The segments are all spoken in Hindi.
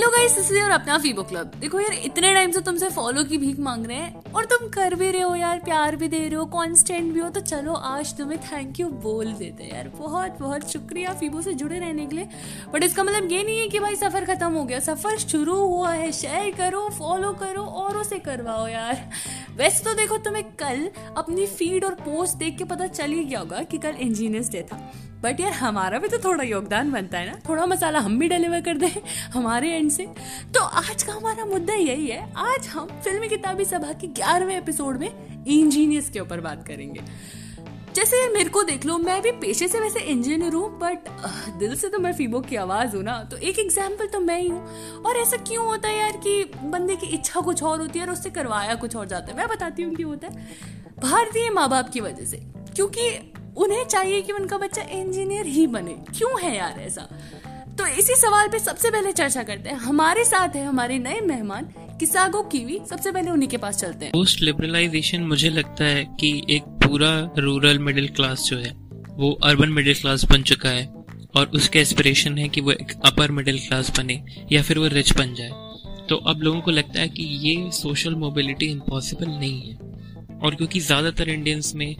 Hello guys this is your अपना फीबो क्लब देखो यार, इतने टाइम से तुमसे फॉलो की भीख मांग रहे हैं और तुम कर भी रहे हो यार, प्यार भी दे रहे हो कांस्टेंट भी हो तो चलो आज तुम्हें थैंक यू बोल देते हैं यार। बहुत बहुत शुक्रिया फीबो से जुड़े रहने के लिए। बट इसका मतलब ये नहीं है कि भाई सफ़र खत्म हो गया। सफ़र शुरू हुआ है। शेयर करो फॉलो करो और उसे करवाओ यार। वैसे तो देखो, तुम्हें कल अपनी फ़ीड और पोस्ट देख के पता चल ही गया होगा कि कल इंजीनियर्स डे था। बट यार, हमारा भी तो थोड़ा योगदान बनता है ना। थोड़ा मसाला हम भी डिलीवर कर दें, हमारे एंड से। तो आज का हमारा मुद्दा यही है, आज हम फिल्मी किताबी सभा के ग्यारहवें एपिसोड में इंजीनियर्स के ऊपर बात करेंगे। जैसे मेरे को देख लो, मैं भी पेशे से वैसे इंजीनियर हूँ बट दिल से तो मैं फीबो की आवाज़ हूँ ना। तो एक एग्ज़ाम्पल तो मैं ही हूँ। और ऐसा क्यों होता है यार कि बंदे की इच्छा कुछ और होती है और उससे करवाया कुछ और जाता है? मैं बताती हूँ क्यों होता है। भारतीय माँ बाप की वजह से। क्योंकि उन्हें चाहिए कि उनका बच्चा इंजीनियर ही बने। क्यों है यार ऐसा? तो इसी सवाल पे सबसे पहले चर्चा करते हैं। हमारे साथ है हमारे नए मेहमान, किसागो कीवी। सबसे पहले उन्हीं के पास चलते हैं। पोस्ट लिबरलाइजेशन मुझे लगता है कि एक पूरा रूरल मिडिल क्लास जो है, वो अर्बन मिडिल क्लास बन चुका है और उसके एस्पिरेशन है कि वो एक अपर मिडिल क्लास बने या फिर वो रिच बन जाए। तो अब लोगों को लगता है कि ये सोशल मोबिलिटी इम्पॉसिबल नहीं है। और क्योंकि ज़्यादातर इंडियंस में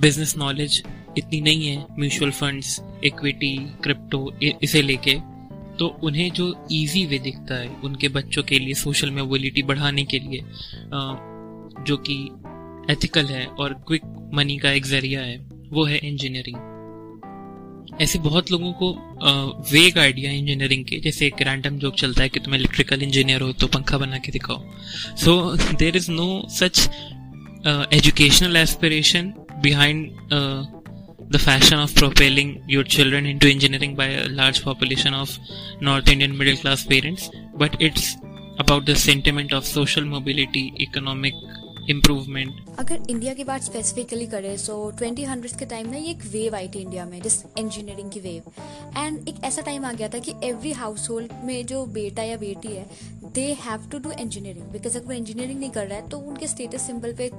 बिज़नेस नॉलेज इतनी नहीं है म्यूचुअल फंड्स इक्विटी क्रिप्टो इसे लेके। तो उन्हें जो इजी वे दिखता है उनके बच्चों के लिए सोशल मोबिलिटी बढ़ाने के लिए जो कि एथिकल है और क्विक मनी का एक ज़रिया है वो है इंजीनियरिंग ऐसे बहुत लोगों को वेग आइडिया इंजीनियरिंग के। जैसे एक रैंडम जोक चलता है कि तुम इलेक्ट्रिकल इंजीनियर हो तो पंखा बना के दिखाओ। So there is no such educational behind uh, the fashion of propelling your children into engineering by a large population of North Indian middle class parents, but it's about the sentiment of social mobility, economic improvement अगर इंडिया की बात स्पेसिफिकली करें सो ट्वेंटी हंड्रेड के टाइम ना ये एक वेव आई थी इंडिया में जिस इंजीनियरिंग की वेव एंड एक ऐसा टाइम आ गया था कि एवरी हाउस होल्ड में जो बेटा या बेटी है they have to do engineering because अगर वो इंजीनियरिंग नहीं कर रहा है तो उनके स्टेटस सिंबल पे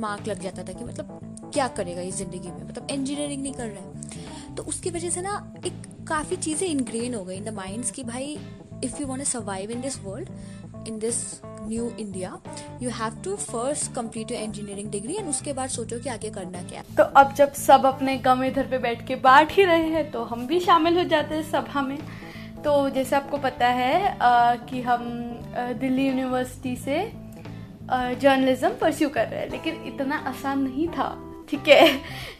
मार्क लग जाता था कि मतलब क्या करेगा इस ज़िंदगी में? मतलब इंजीनियरिंग नहीं कर रहा है। तो उसकी वजह से ना एक काफ़ी चीज़ें इनग्रेन हो गई इन द माइंड्स कि भाई if you want survive in this world in this new India you have to first complete your engineering degree and उसके बाद सोचो कि आगे करना क्या तो अब जब सब अपने गम इधर पे बैठ के बांट ही रहे हैं तो हम भी शामिल हो जाते हैं सभा में तो जैसे आपको पता है आ, कि हम दिल्ली यूनिवर्सिटी से जर्नलिज्म परस्यू कर रहे हैं लेकिन इतना आसान नहीं था। ठीक है.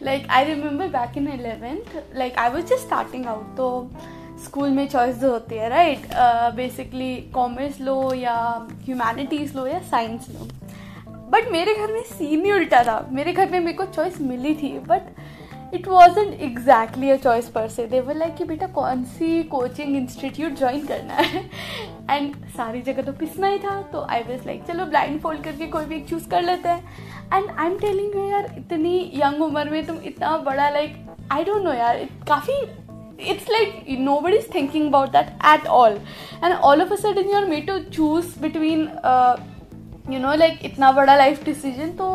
Like I remember back in eleventh like I was just starting out तो स्कूल में चॉइस होती है राइट बेसिकली कॉमर्स लो या ह्यूमैनिटीज़ लो या साइंस लो. बट मेरे घर में सीन ही उल्टा था. मेरे घर में मेरे को चॉइस मिली थी but it wasn't exactly a choice per se they were like कि बेटा कौन सी कोचिंग इंस्टीट्यूट ज्वाइन करना है? एंड सारी जगह तो पिसना ही था। तो आई वॉज़ लाइक चलो ब्लाइंड फोल्ड करके कोई भी एक चूज़ कर लेते हैं. And I am telling you यार इतनी यंग उम्र में तुम इतना बड़ा लाइक आई डोंट नो यार काफ़ी it's it's like nobody's thinking about that at all. And all of a sudden you're made to choose between uh, you know like इतना बड़ा life decision तो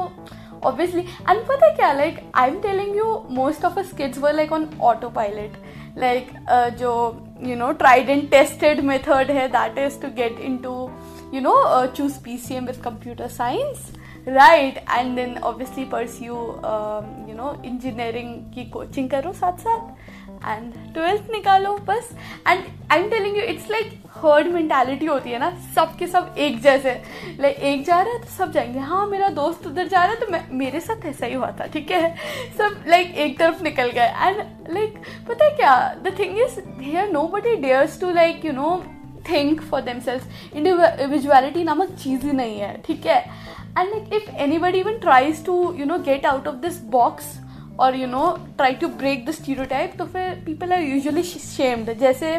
obviously and pata kya like i'm telling you most of us kids were like on autopilot like uh, jo you know tried and tested method hai that is to get into you know uh, choose pcm with computer science right and then obviously pursue um, you know engineering ki coaching karo साथ साथ एंड ट्वेल्थ निकालो, बस। And I am telling you it's like herd mentality होती है ना, सब के सब एक जैसे। लाइक एक जा रहा है तो सब जाएँगे। हाँ मेरा दोस्त उधर जा रहा है तो मैं, मेरे साथ ऐसा ही हुआ था, ठीक है? सब लाइक एक तरफ़ निकल गए। एंड लाइक पता है क्या? The thing is here no but there's to like you know think for themselves individuality नामक चीज़ ही नहीं है, ठीक है? And like if anybody even tries to you know get out of this box और you know try to break the stereotype तो फिर पीपल आर यूजुअली शेम्ड जैसे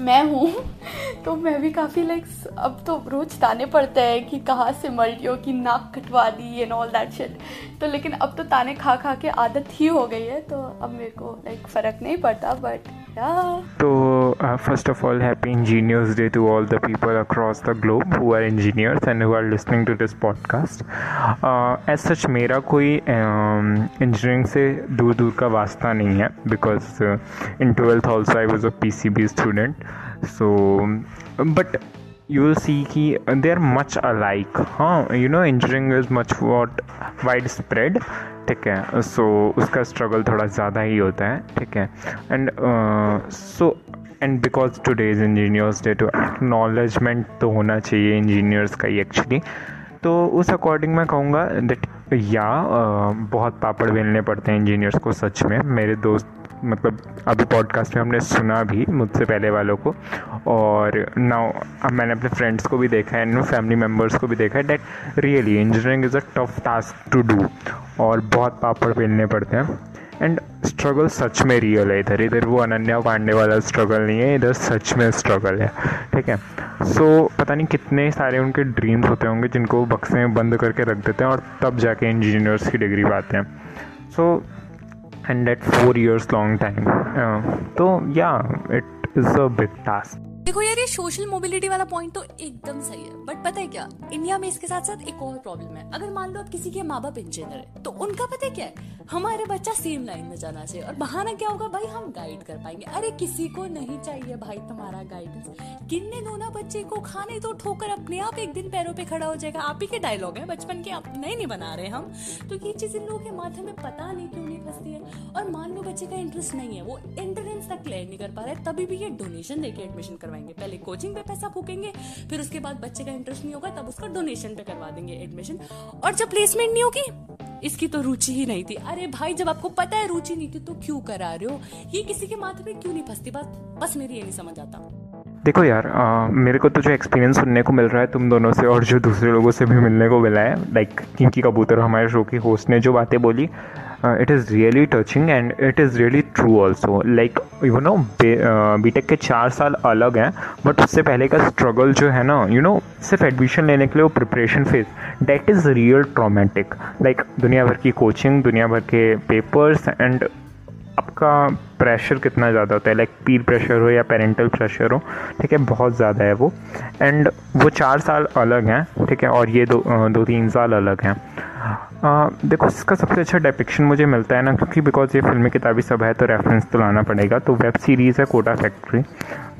मैं हूँ तो मैं भी काफ़ी लाइक अब तो रोज ताने पड़ते हैं कि कहाँ से मल्टियो कि नाक कटवा दी एंड ऑल दैट शिट तो लेकिन अब तो ताने खा खा के आदत ही हो गई है तो अब मेरे को लाइक फ़र्क नहीं पड़ता बट तो first of all happy engineers day to all the people across the globe who are engineers and who are listening to this podcast as such मेरा कोई इंजीनियरिंग से दूर दूर का वास्ता नहीं है because in twelfth also I was a P C B student so but you will see कि they are much alike. हाँ you know engineering is much what widespread ठीक है? सो so, उसका स्ट्रगल थोड़ा ज़्यादा ही होता है ठीक है? And so and because today's engineers day to acknowledgement तो होना चाहिए इंजीनियर्स का ही एक्चुअली तो उस अकॉर्डिंग मैं कहूँगा दैट या बहुत पापड़ बेलने पड़ते हैं इंजीनियर्स को सच में. मेरे दोस्त मतलब अभी पॉडकास्ट में हमने सुना भी मुझसे पहले वालों को और नाउ अब मैंने अपने फ्रेंड्स को भी देखा है एंड फैमिली मेंबर्स को भी देखा है that really engineering is a tough task to do और बहुत पापड़ बेलने पड़ते हैं। एंड स्ट्रगल सच में रियल है इधर इधर वो अनन्या पांडे वाला स्ट्रगल नहीं है इधर सच में स्ट्रगल है ठीक है? सो so, पता नहीं कितने सारे उनके ड्रीम्स होते होंगे जिनको बक्से में बंद करके रख देते हैं और तब जाके इंजीनियर्स की डिग्री पाते हैं। सो and that four years long time. Uh, so yeah it is a big task. देखो यार, ये सोशल मोबिलिटी वाला पॉइंट तो एकदम सही है। बट पता है क्या? इंडिया में इसके साथ साथ एक और प्रॉब्लम है। अगर मान लो आप किसी के माँ बाप इंजीनियर है तो उनका पता है क्या है? हमारे बच्चा सेम लाइन में जाना चाहिए। और बहाना क्या होगा? भाई, हम गाइड कर पाएँगे। अरे, किसी को नहीं चाहिए भाई तुम्हारा गाइडेंस किन्ने दो बच्चे को खाने तो ठोकर अपने आप एक दिन पैरों पे खड़ा हो जाएगा। आप ही के डायलॉग है, बचपन के अपने नहीं नहीं बना रहे हम। तो ये चीज़ इन लोगों के माथे में पता नहीं क्यों नहीं फंसती है। और मान लो बच्चे का इंटरेस्ट नहीं है, वो एंट्रेंस तक क्लियर नहीं कर पा रहे, तभी भी ये डोनेशन देके एडमिशन करवाएँगे पहले कोचिंग पे पैसा फूकेंगे फिर उसके बाद बच्चे का इंटरेस्ट नहीं होगा तब उसका डोनेशन पे करवा देंगे एडमिशन और जब प्लेसमेंट नहीं होगी इसकी तो रुचि ही नहीं थी। अरे भाई जब आपको पता है रुचि नहीं थी तो क्यों करा रहे हो? ये किसी के माथे पे क्यों नहीं फंसती? बात बस मेरी ये नहीं समझ आता। देखो यार आ, मेरे को तो जो एक्सपीरियंस सुनने को मिल रहा है तुम दोनों से और जो दूसरे लोगों से भी मिलने को मिला है लाइक किंकी कबूतर हमारे शो की होस्ट ने जो बातें बोली it is really touching and it is really true also like you know B tech के चार साल अलग हैं बट उससे पहले का स्ट्रगल जो है ना यू नो सिर्फ़ एडमिशन लेने के लिए वो preparation phase that is real traumatic like दुनिया भर की कोचिंग दुनिया भर के पेपर्स एंड आपका प्रेशर कितना ज़्यादा होता है? लाइक पीर प्रेशर हो या पेरेंटल प्रेशर हो, ठीक है, बहुत ज़्यादा है वो. एंड वो चार साल अलग हैं, ठीक है, और ये दो दो तीन साल अलग हैं. देखो इसका सबसे अच्छा डेपिक्शन मुझे मिलता है ना क्योंकि बिकॉज़ ये फिल्मी किताबी सब है तो रेफरेंस तो लाना पड़ेगा। तो वेब सीरीज़ है कोटा फैक्ट्री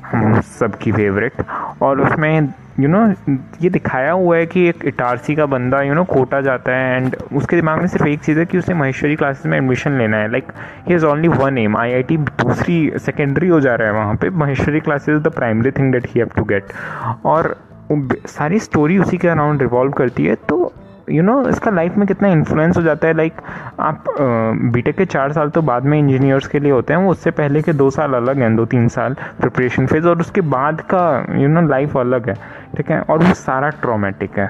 हम सबकी फेवरेट और उसमें यू you नो know, ये दिखाया हुआ है कि एक इटारसी का बंदा यू नो कोटा जाता है एंड उसके दिमाग में सिर्फ़ एक चीज़ है कि उसे महेश्वरी क्लासेस में एडमिशन लेना है। Like he is only one M I I T दूसरी सेकेंडरी हो जा रहा है वहाँ पे। Maheshwari classes is the primary thing that he have to get और सारी स्टोरी उसी के अराउंड रिवॉल्व करती है तो यू नो इसका लाइफ में कितना इन्फ्लुएंस हो जाता है लाइक आप बीटेक के चार साल तो बाद में इंजीनियर्स के लिए होते हैं, वो उससे पहले के दो साल अलग हैं दो तीन साल प्रिपरेशन फ़ेज़ और उसके बाद का यू नो लाइफ अलग है। ठीक है और वो सारा ट्रोमेटिक है।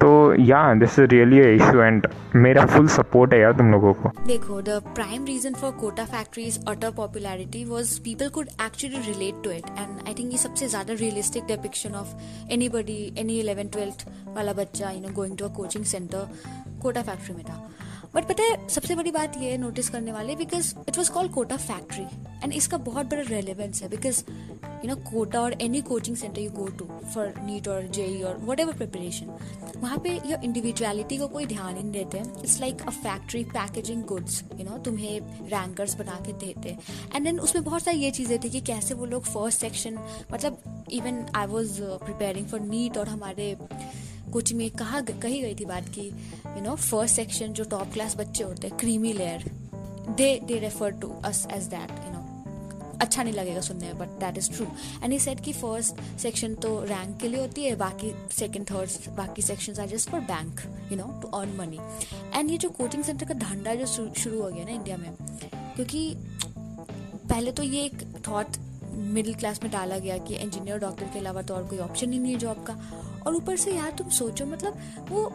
तो या this is really issue and मेरा फुल सपोर्ट है यार तुम लोगों को। देखो the prime reason for Kota factories utter popularity was people could actually relate to it and I think ये सबसे ज़्यादा realistic depiction of anybody any eleven twelfth वाला बच्चा you know going to a coaching centre Kota factory में था। बट पता है, सबसे बड़ी बात ये है नोटिस करने वाले because it was called Kota factory and इसका बहुत बड़ा रेलिवेंस है बिकॉज़ यू नो कोटा और any coaching centre you go to for NEET और जेई और वट एवर प्रिपरेशन वहाँ पे योर इंडिविजुअलिटी को कोई ध्यान ही नहीं देते it's like a factory packaging goods you know तुम्हें रैंकर्स बना के देते एंड देन उसमें बहुत सारी ये चीज़ें थी कि कैसे वो लोग फ़र्स्ट सेक्शन मतलब even I was preparing for NEET और हमारे कुछ में कहा कही गई थी बात की यू नो फ़र्स्ट सेक्शन जो टॉप क्लास बच्चे होते हैं creamy layer they they refer to us as that you know अच्छा नहीं लगेगा सुनने में but that is true and is set कि फ़र्स्ट सेक्शन तो रैंक के लिए होती है, बाकी सेकंड थर्ड बाकी section are just for bank you know to earn money and ये जो कोचिंग सेंटर का धंधा जो शुरू हो गया ना इंडिया में, क्योंकि पहले तो ये एक थॉट मिडिल क्लास में डाला गया कि इंजीनियर डॉक्टर के अलावा तो और कोई ऑप्शन ही नहीं है जॉब का। और ऊपर से यार तुम सोचो मतलब वो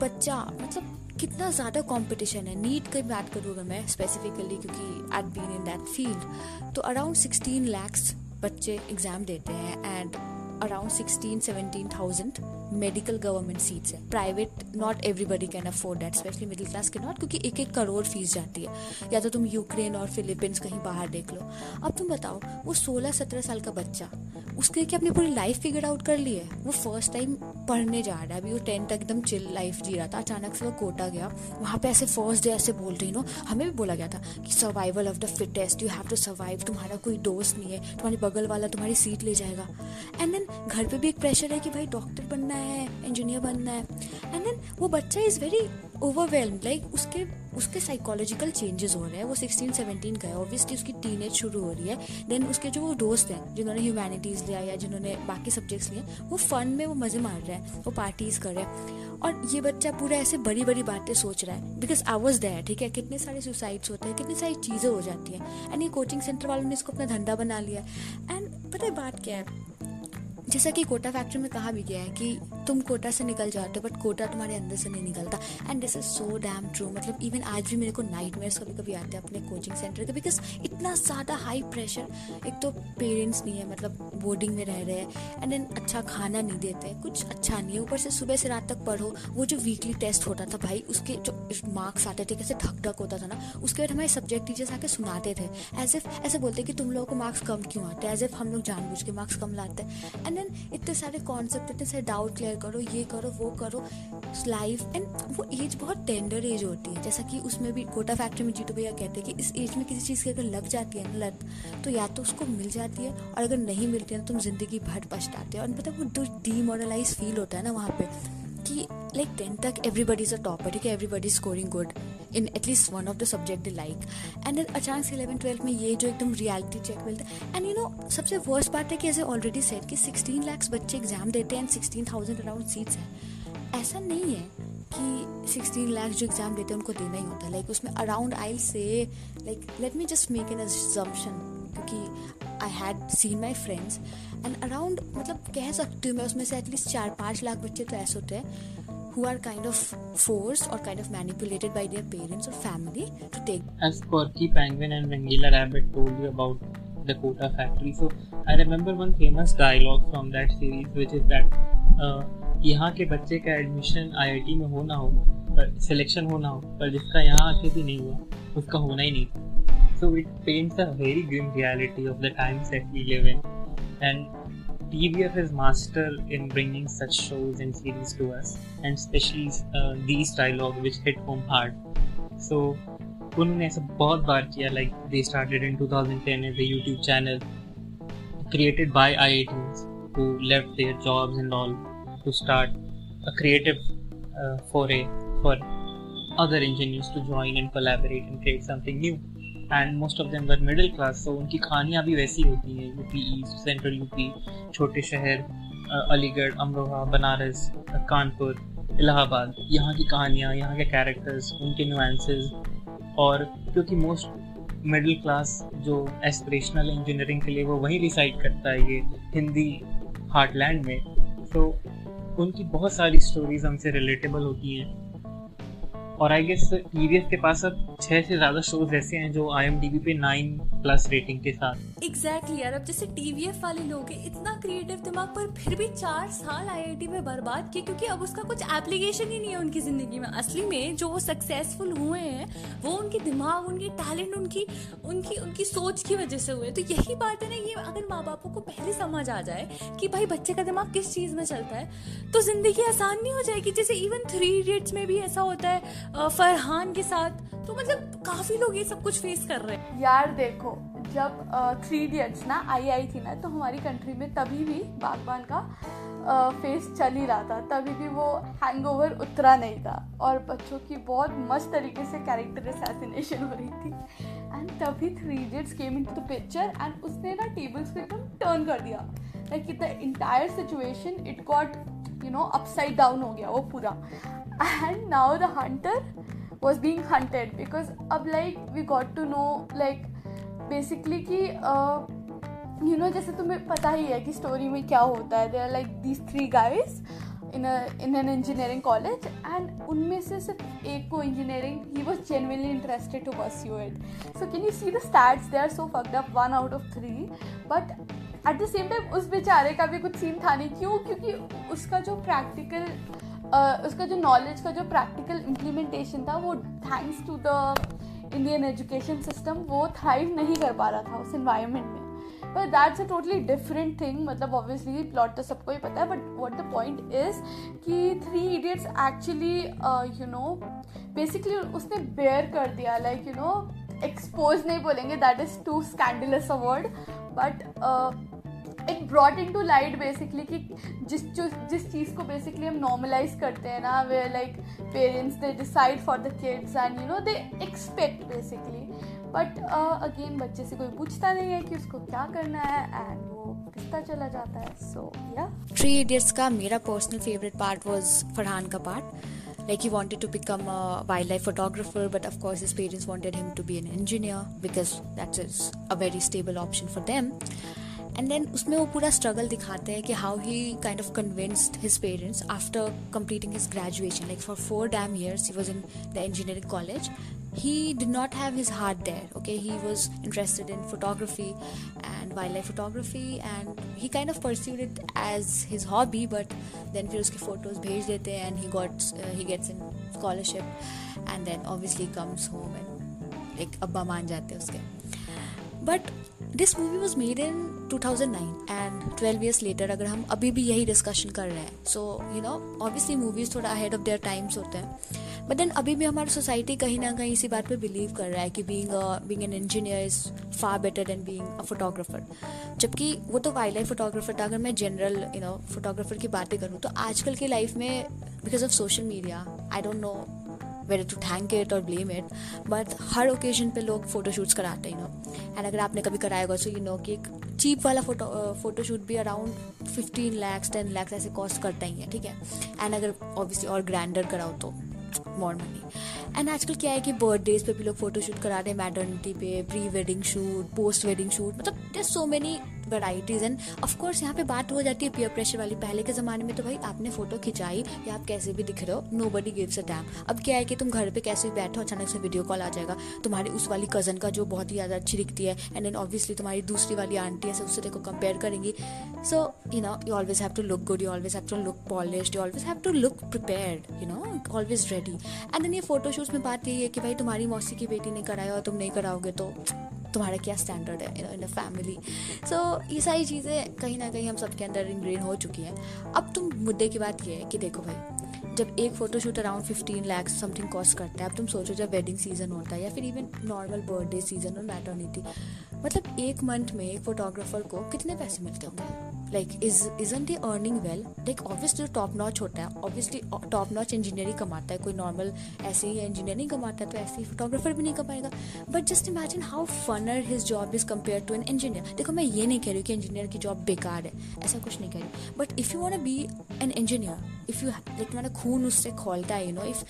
बच्चा मतलब कितना ज़्यादा कंपटीशन है। नीट की बात करूँ अगर मैं स्पेसिफिकली क्योंकि I'd been in that field तो अराउंड सिक्सटीन लैक्स बच्चे एग्ज़ाम देते हैं and around sixteen seventeen thousand medical government seats है। Private not everybody can afford that specially middle class के नॉट क्योंकि एक एक करोड़ फ़ीस जाती है। या तो तुम यूक्रेन और फिलीपींस कहीं बाहर देख लो। अब तुम बताओ, वो सोलह सत्रह साल का बच्चा, उसके क्या अपनी पूरी लाइफ फिगर आउट कर ली है? वो फ़र्स्ट टाइम पढ़ने जा रहा है। अभी वो टेंथ तक एकदम चिल लाइफ जी रहा था। अचानक से वो कोटा गया। वहाँ पे ऐसे फ़र्स्ट डे ऐसे बोल रही, नो, हमें भी बोला गया था कि survival of the fittest you have to survive तुम्हारा कोई दोस्त नहीं है, तुम्हारे बगल वाला तुम्हारी सीट ले जाएगा। एंड देन घर पे भी एक प्रेशर है कि भाई डॉक्टर बनना है इंजीनियर बनना है। एंड देन वो बच्चा इज़ वेरी ओवरवेलम लाइक उसके उसके साइकोलॉजिकल चेंजेस हो रहे हैं। वो सिक्सटीन सेवनटीन का है। ऑब्वियसली उसकी टीन शुरू हो रही है। देन उसके जो वो दोस्त हैं, जिन्होंने ह्यूमैनिटीज़ लिया या जिन्होंने बाकी सब्जेक्ट्स लिए, वो फन में वो मज़े मार रहे हैं। वो पार्टीज़ कर रहे हैं। और ये बच्चा पूरा ऐसे बड़ी बड़ी बातें सोच रहा है। बिकॉज़ आई वॉज़ देयर ठीक है? कितने सारे सुसाइड्स होते हैं, कितनी सारी चीज़ें हो जाती हैं। एंड ये कोचिंग सेंटर वालों ने इसको अपना धंधा बना लिया एंड पता है बात क्या है? जैसा कि कोटा फैक्ट्री में कहा भी गया है कि तुम कोटा से निकल जाते हो बट कोटा तुम्हारे अंदर से नहीं निकलता। And this is so damn true मतलब इवन आज भी मेरे को नाइट मेयर्स कभी कभी आते हैं अपने कोचिंग सेंटर के बिकॉज़ इतना ज़्यादा हाई प्रेशर एक तो पेरेंट्स नहीं है मतलब बोर्डिंग में रह रहे हैं एंड देन अच्छा खाना नहीं देते, कुछ अच्छा नहीं है। ऊपर से सुबह से रात तक पढ़ो, वो जो वीकली टेस्ट होता था भाई, उसके जो मार्क्स आते थे, कैसे ढक ढक होता था ना, उसके बाद हमारे सब्जेक्ट टीचर्स आके सुनाते थे एज इफ़ ऐसे बोलते कि तुम लोगों को मार्क्स कम क्यों आते एज इफ़ हम लोग जानबूझ के मार्क्स कम लाते। हैं एंड देन इतने सारे कॉन्सेप्ट इतने सारे डाउट क्लियर करो, ये करो, वो करो लाइफ एंड वो एज बहुत टेंडर एज होती है। जैसा कि उसमें भी कोटा फैक्ट्री में जीतू भैया कहते हैं कि इस एज में किसी चीज़ की अगर लग जाती है ना लत तो या तो उसको मिल जाती है और अगर नहीं मिलती है ना तुम ज़िंदगी भर पछताते हो। और मतलब वो जो डीमोरलाइज फील होता है ना वहाँ पे कि लाइक टेंथ तक एवरीबडी इज़ अ टॉपर ठीक है? Everybody scoring good in at least one of the subject they like and then अचानक से इलेवन ट्वेल्थ में ये जो एकदम रियलिटी चेक मिलता है। एंड यू नो सबसे वर्स्ट बात है कि एज ए ऑलरेडी सेट कि सिक्सटीन लैक्स बच्चे एग्ज़ाम देते हैं and sixteen thousand around seats हैं। ऐसा नहीं है कि सिक्सटीन लैक्स जो एग्ज़ाम देते हैं उनको देना ही होता है। लाइक उसमें around I say like let me just make an assumption I had seen my friends and around मतलब कह सकती हूँ मैं उसमें से एटलीस्ट चार पाँच लाख बच्चे तो ऐसे होते हैं who are kind of forced or kind of manipulated by their parents or family to take. As Porky Penguin and Rangila Rabbit told you about the Kota factory, so I remember one famous dialogue from that series, which is that uh, यहाँ के बच्चे का एडमिशन आईआईटी में हो ना हो पर सिलेक्शन हो ना हो पर जिसका यहाँ आके भी नहीं हुआ उसका होना ही नहीं था so it paints a very grim reality of the times that we live in and TVF is master in bringing such shows and series to us, and especially uh, these dialogue which hit home hard. So उन्होंने ऐसा बहुत बार किया like they started in 2010 as a YouTube channel created by IITs who left their jobs and all to start a creative uh, foray for other engineers to join and collaborate and create something new. And most of them were middle class तो उनकी कहानियाँ भी वैसी होती हैं। यूपी ईस्ट सेंट्रल यूपी छोटे शहर अलीगढ़, अमरोहा, बनारस, कानपुर, इलाहाबाद। यहाँ की कहानियाँ, यहाँ के कैरेक्टर्स उनके नुआंसेस और क्योंकि मोस्ट मिडिल क्लास जो एस्पिरेशनल इंजीनियरिंग के लिए वो वहीं डिसाइड करता है ये हिंदी हार्टलैंड में। तो उनकी बहुत सारी स्टोरीज हमसे रिलेटेबल होती हैं। और आई गेस टीवीएस के पास अब छह से ज़्यादा शोज़ ऐसे हैं जो आई पे नाइन प्लस रेटिंग के साथ। एग्जैक्टली exactly यार, अब जैसे टीवीएफ वाले लोग हैं, इतना क्रिएटिव दिमाग पर फिर भी चार साल आईआईटी में बर्बाद किए, क्योंकि अब उसका कुछ एप्लीकेशन ही नहीं है उनकी ज़िंदगी में। असली में जो वो सक्सेसफुल हुए हैं, वो उनके दिमाग, उनके टैलेंट उनकी उनकी उनकी सोच की वजह से हुए। तो यही बात है ना, ये अगर माँ बापों को पहले समझ आ जाए कि भाई बच्चे का दिमाग किस चीज़ में चलता है तो ज़िंदगी आसान नहीं हो जाएगी। जैसे इवन थ्री इडियट्स में भी ऐसा होता है फरहान के साथ तो मतलब काफ़ी लोग ये सब कुछ फेस कर रहे हैं। यार देखो, जब थ्री इडियट्स ना आई आई थी ना तो हमारी कंट्री में तभी भी बागबान का फेस चल ही रहा था। तभी भी वो हैंगओवर उतरा नहीं था। और बच्चों की बहुत मस्त तरीके से कैरेक्टर असैसिनेशन हो रही थी। एंड तभी three idiots came in to the picture and उसने ना टेबल्स को एकदम टर्न कर दिया। Like the entire situation it got you know upside down हो गया वो पूरा। And now the hunter was being hunted because अब, like, we got to know, like, basically कि यू नो जैसे तुम्हें पता ही है कि स्टोरी में क्या होता है. They are like these three guys in in an engineering college and उनमें से सिर्फ़ एक को engineering he was genuinely interested to pursue it so can you see the stats they are so fucked up one out of three but at the same time उस बेचारे का भी कुछ सीन था नहीं. क्यों? क्योंकि उसका जो प्रैक्टिकल uh, उसका जो नॉलेज का जो प्रैक्टिकल इम्प्लीमेंटेशन था वो thanks to the Indian education system वो थ्राइव नहीं कर पा रहा था उस इन्वायरमेंट में। But that's a totally different thing मतलब ऑब्वियसली प्लॉट तो सबको ही पता है but what the point is कि three idiots actually you know basically उसने बेयर कर दिया लाइक यू नो एक्सपोज नहीं बोलेंगे that is too scandalous a word but it brought in to light basically कि जिस जिस चीज़ को बेसिकली हम नॉर्मलाइज करते हैं ना way like parents they decide for the kids and you know they expect basically but again बच्चे से कोई पूछता नहीं है कि उसको क्या करना है एंड वो किसता चला जाता है. सो या थ्री इडियट्स का मेरा personal favourite part was Farhan का part like, he wanted to become a wildlife photographer, but of course his parents wanted him to be an engineer because that is a very stable option for them. And then उसमें वो पूरा स्ट्रगल दिखाते हैं कि how he kind of convinced his parents after completing his graduation like for four damn years he was in the engineering college he did not have his heart there okay he was interested in photography and wildlife photography and he kind of pursued it as his hobby but then फिर उसके photos भेज देते हैं and he got uh, he gets in scholarship and then obviously comes home and like अब्बा मान जाते हैं उसके but this movie was made in 2009 and 12 years later अगर हम अभी भी यही डिस्कशन कर रहे हैं। So you know obviously movies थोड़ा अहेड ऑफ़ देयर टाइम्स होते हैं। बट देन अभी भी हमारी सोसाइटी कहीं ना कहीं इसी बात पे बिलीव कर रहा है कि being being an engineer is far better than being a photographer जबकि वो तो वाइल्ड लाइफ फोटोग्राफर था, अगर मैं जनरल यू नो फोटोग्राफर की बातें करूँ तो आजकल की लाइफ में because of social media I don't know whether to thank it और ब्लेम इट बट हर ओकेजन पे लोग फोटोशूट्स कराते हैं नो। एंड अगर आपने कभी कराया होगा सो यू नो कि एक चीप वाला फ़ोटो फोटोशूट भी around fifteen lakhs ten lakhs ऐसे कॉस्ट करता ही है, ठीक है? एंड अगर ऑब्वियसली और ग्रैंडर कराओ तो मोर मनी एंड आजकल क्या है कि बर्थडेज पे भी लोग फोटोशूट करा रहे हैं मैटर्निटी पे pre wedding shoot post wedding shoot मतलब there so many varieties and of course यहाँ पे बात हो जाती है पियर प्रेशर वाली। पहले के ज़माने में तो भाई आपने फ़ोटो खिंचाई या आप कैसे भी दिख रहे हो नो बडी गिव्स अ अब क्या है कि तुम घर पे कैसे भी बैठो, अचानक से वीडियो कॉल आ जाएगा। तुम्हारी उस वाली कज़न का जो बहुत ही ज़्यादा अच्छी दिखती है एंड देन ऑब्वियसली तुम्हारी दूसरी वाली आंटी है, उससे देखो कंपेयर करेंगी। So you know you always have to look good you always have to look polished you always have to look prepared you know always ready and then ये फोटोशूट्स में बात यही है कि भाई तुम्हारी मौसी की बेटी ने कराया और तुम नहीं कराओगे तो तुम्हारा क्या स्टैंडर्ड है इन अ फैमिली सो ये सारी चीज़ें कहीं ना कहीं हम सबके अंदर इनग्रेन हो चुकी हैं। अब तुम मुद्दे की बात ये है कि देखो भाई, जब एक photoshoot around fifteen lakhs something cost करता है, अब तुम सोचो जब वेडिंग सीज़न होता है या फिर इवन नॉर्मल बर्थडे सीज़न और मैटर्निटी मतलब एक मंथ में एक फोटोग्राफर को कितने पैसे मिलते होंगे? Like is isn't the earning well like obviously top notch होता है ऑब्वियसली टॉप नॉच इंजीनियरिंग कमाता है, कोई नॉर्मल ऐसे ही इंजीनियरिंग कमाता है तो ऐसे ही फोटोग्राफर भी नहीं कमाएगा। But just imagine how funner his job is compare to an engineer देखो, मैं ये नहीं कह रही हूँ कि इंजीनियर की जॉब बेकार है, ऐसा कुछ नहीं कह रही but if you want be an engineer if you like तुम्हारा खून उससे खोलता है यू नो इफ़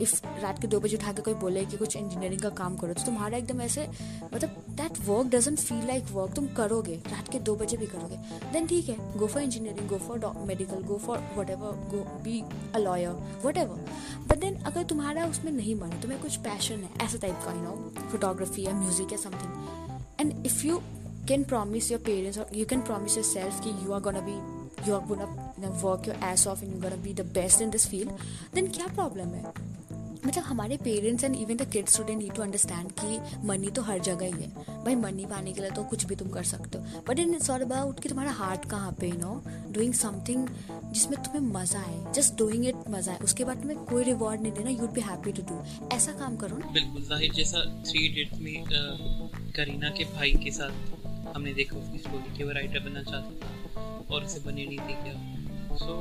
इफ़ रात के दो बजे उठा के कोई बोले कि कुछ इंजीनियरिंग का काम करो तो तुम्हारा एकदम ऐसे मतलब that work doesn't feel like work तुम करोगे, रात के दो बजे भी करोगे। देन ठीक है go for engineering go for medical go for whatever go be a lawyer whatever but then अगर तुम्हारा उसमें नहीं मन तुम्हें कुछ पैशन है, ऐसा टाइप का यू नो फोटोग्राफी या म्यूज़िक या something and if you can promise your parents और you can promise your self कि you are gonna be you are gonna work your ass off and you gonna be the best in this field then क्या प्रॉब्लम है? मतलब हमारे parents and even the kids student need to understand कि मनी तो हर जगह ही है। भाई मनी पाने के लिए तो कुछ भी तुम कर सकते हो। बट इन सॉट अबाउट कि तुम्हारा हार्ट कहाँ पे नो डूइंग समथिंग जिसमें तुम्हें मज़ा आए। जस्ट डूइंग इट मज़ा आए। उसके बाद तुम्हें कोई रिवॉर्ड नहीं देना you'd be happy to do ऐसा काम करो ना। बिल्कुल, ज़ाहिर, जैसा थ्री इडियट्स में करीना के भाई के साथ हमने देखा, उसकी स्टोरी कि, वो राइटर बनना चाहता था और उसे बने नहीं थी क्या सो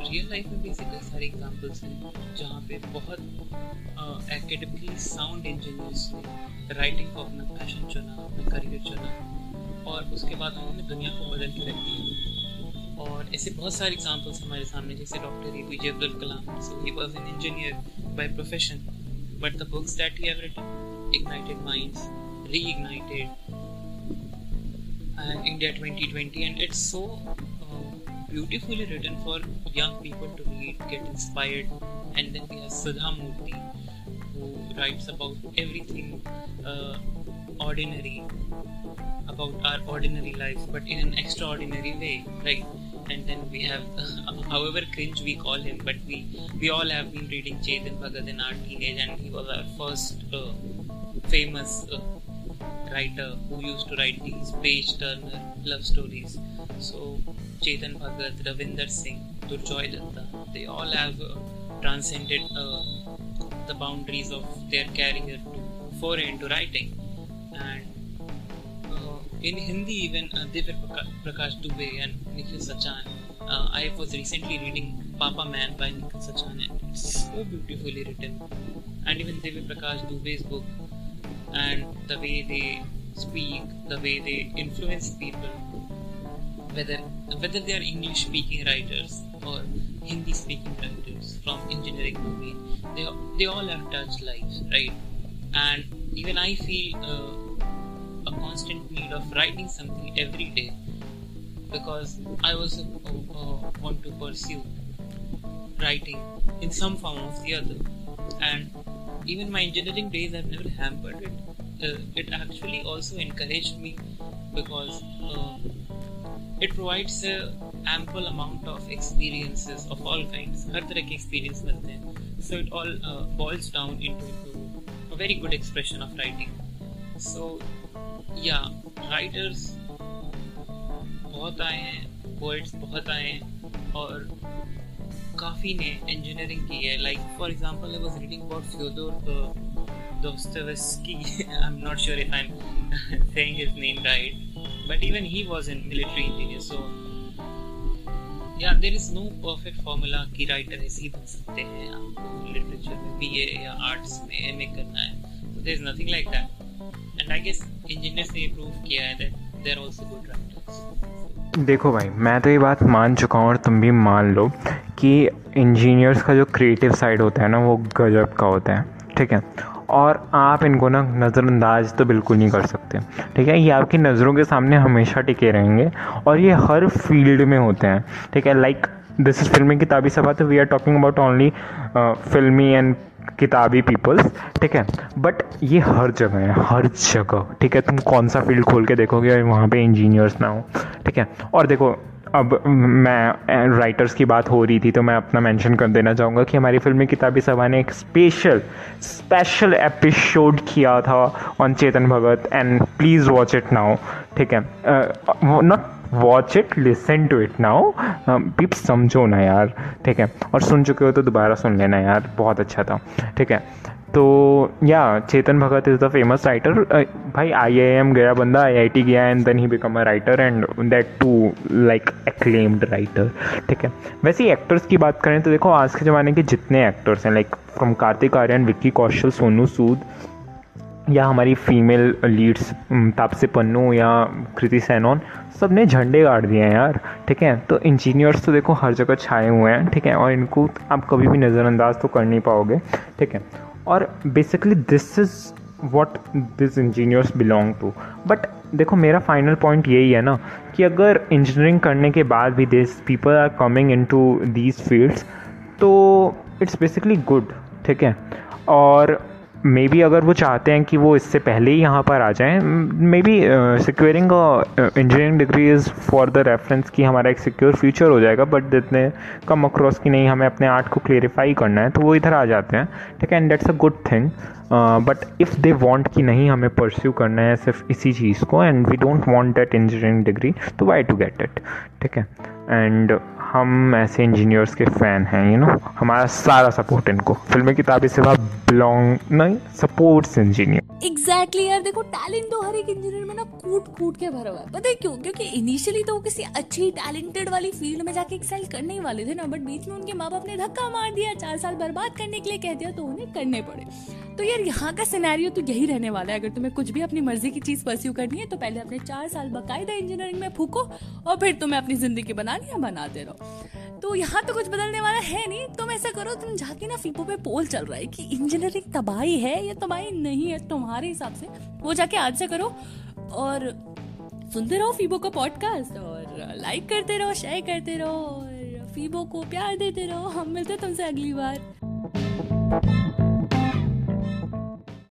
रियल लाइफ में बेसिकली सारे एग्जांपल्स हैं जहाँ पे बहुत एकेडमिकली साउंड इंजीनियर्स ने राइटिंग को अपना पैशन चुना अपना करियर चुना और उसके बाद उन्होंने दुनिया को बदल के रख। दिया और ऐसे बहुत सारे एग्जांपल्स हमारे सामने जैसे doctor A P J Abdul Kalam so he was an engineer by profession but the books that he ignited minds reignited uh, India 2020 and it's so beautifully written for young people to read, get inspired. And then we have Sudha Murthy, who writes about everything uh, ordinary, about our ordinary life, but in an extraordinary way, right? And then we have, however cringe we call him, but we we all have been reading Chetan Bhagat in our teenage, and he was our first uh, famous uh, writer who used to write these page turner love stories. So Chetan Bhagat, Ravinder Singh, Durjoy Datta, they all have uh, transcended uh, the boundaries of their career to foray into writing. And uh, in Hindi, even uh, Prakash Dubey and Nikhil Sachan, uh, I was recently reading Papa Man by Nikhil Sachan, and it's so beautifully written. And even Divya Prakash Dubey's book, and the way they speak, the way they influence people, whether whether they are English speaking writers or Hindi speaking writers from engineering domain, they they all have touched lives, right? And even I feel uh, a constant need of writing something every day because I also uh, uh, want to pursue writing in some form or the other, and even my engineering days have never hampered it. Uh, it actually also encouraged me because uh, it provides a ample amount of experiences of all kinds हर तरह के experience मिलते हैं so it all uh, boils down into, into a very good expression of writing so yeah writers बहुत आए हैं poets बहुत आए हैं और काफ़ी ने इंजीनियरिंग की है like for example I was reading about Fyodor Dostoevsky I'm not sure if I'm saying his name right but even he was in military engineer so yeah there is no perfect formula कि राइटर ऐसे ही बन सकते हैं आपको लिटरेचर में बीए या आर्ट्स में एमए करना है so there is nothing like that and I guess engineers ने प्रूव किया है are also good writers देखो भाई मैं तो ये बात मान चुका हूँ और तुम भी मान लो कि इंजीनियर्स का जो क्रिएटिव साइड होता है ना वो गजब का होता है ठीक है और आप इनको ना नज़रअंदाज तो बिल्कुल नहीं कर सकते। ठीक है? ये आपकी नज़रों के सामने हमेशा टिके रहेंगे और ये हर फ़ील्ड में होते हैं। ठीक है? लाइक दिस इज़ फिल्मी किताबी सभा तो we are talking about only फिल्मी एंड किताबी पीपल्स ठीक है? बट ये हर जगह है, हर जगह। ठीक है? तुम कौन सा फ़ील्ड खोल के देखोगे वहाँ पे इंजीनियर्स ना हो। ठीक है? और देखो अब मैं राइटर्स की बात हो रही थी तो मैं अपना मेंशन कर देना चाहूँगा कि हमारी फिल्मी किताबी सभा ने एक स्पेशल स्पेशल एपिसोड किया था on Chetan Bhagat and please watch it now ठीक है? Not watch it listen to it now पीप समझो ना यार, ठीक है? और सुन चुके हो तो दोबारा सुन लेना यार, बहुत अच्छा था, ठीक है? तो या Chetan Bhagat is the famous writer भाई आई आई एम गया, बंदा आई आई टी गया and then he become a writer and that too like acclaimed writer ठीक है? वैसे ही एक्टर्स की बात करें तो देखो, आज के ज़माने के जितने एक्टर्स हैं लाइक फ्रॉम कार्तिक आर्यन विक्की कौशल सोनू सूद या हमारी फीमेल लीड्स तापसे पन्नू या कृति सैनोन सबने झंडे गाड़ दिए हैं यार। ठीक है? तो इंजीनियर्स तो देखो, हर जगह छाए हुए हैं। ठीक है? और इनको आप कभी भी नज़रअंदाज तो कर नहीं पाओगे। ठीक है? और basically this is what this engineers belong to but देखो, मेरा फाइनल पॉइंट यही है ना, कि अगर इंजीनियरिंग करने के बाद भी this people are coming into these fields तो इट्स बेसिकली गुड ठीक है? और मे बी अगर वो चाहते हैं कि वो इससे पहले ही यहाँ पर आ जाएँ maybe securing engineering degree is for the reference कि हमारा एक सिक्योर फ्यूचर हो जाएगा बट जितने कम अक्रॉस की नहीं, हमें अपने आर्ट को क्लेरिफाई करना है तो वो इधर आ जाते हैं, ठीक है and that's a good thing but if they want कि नहीं हमें परस्यू करना है सिर्फ़ इसी चीज़ को and we don't want that engineering degree तो वाई टू गेट इट ठीक है एंड हम ऐसे इंजीनियर्स के फ़ैन हैं यू नो हमारा सारा सपोर्ट इनको। फिल्मी किताबी से बिलोंग नहीं सपोर्ट्स इंजीनियर एग्जैक्टली यार, देखो टैलेंट तो हर एक इंजीनियर में ना कूट कूट के भरा हुआ है। पता है क्यों? क्योंकि इनिशियली तो वो किसी अच्छी टैलेंटेड वाली फ़ील्ड में जाके एक्सेल करने ही वाले थे ना बट बीच में उनके माँ बाप ने धक्का मार दिया, चार साल बर्बाद करने के लिए कह दिया तो उन्हें करने पड़े। तो यार यहाँ का सिनेरियो तो यही रहने वाला है। अगर तुम्हें कुछ भी अपनी मर्ज़ी की चीज़ परस्यू करनी है तो पहले अपने चार साल बाकायदा इंजीनियरिंग में फूको और फिर तुम्हें अपनी ज़िंदगी बनानी है, बनाते रहो। तो यहाँ तो कुछ बदलने वाला है नहीं, तुम ऐसा करो, तुम जाके ना फीपो पे पोल चल रहा है कि इंजीनियरिंग तबाही है या तबाही नहीं है तुम्हारे हिसाब से, वो जाके आज से करो और सुनते रहो फीबो का पॉडकास्ट और लाइक करते रहो शेयर करते रहो और फीबो को प्यार देते रहो। हम मिलते तुमसे अगली बार।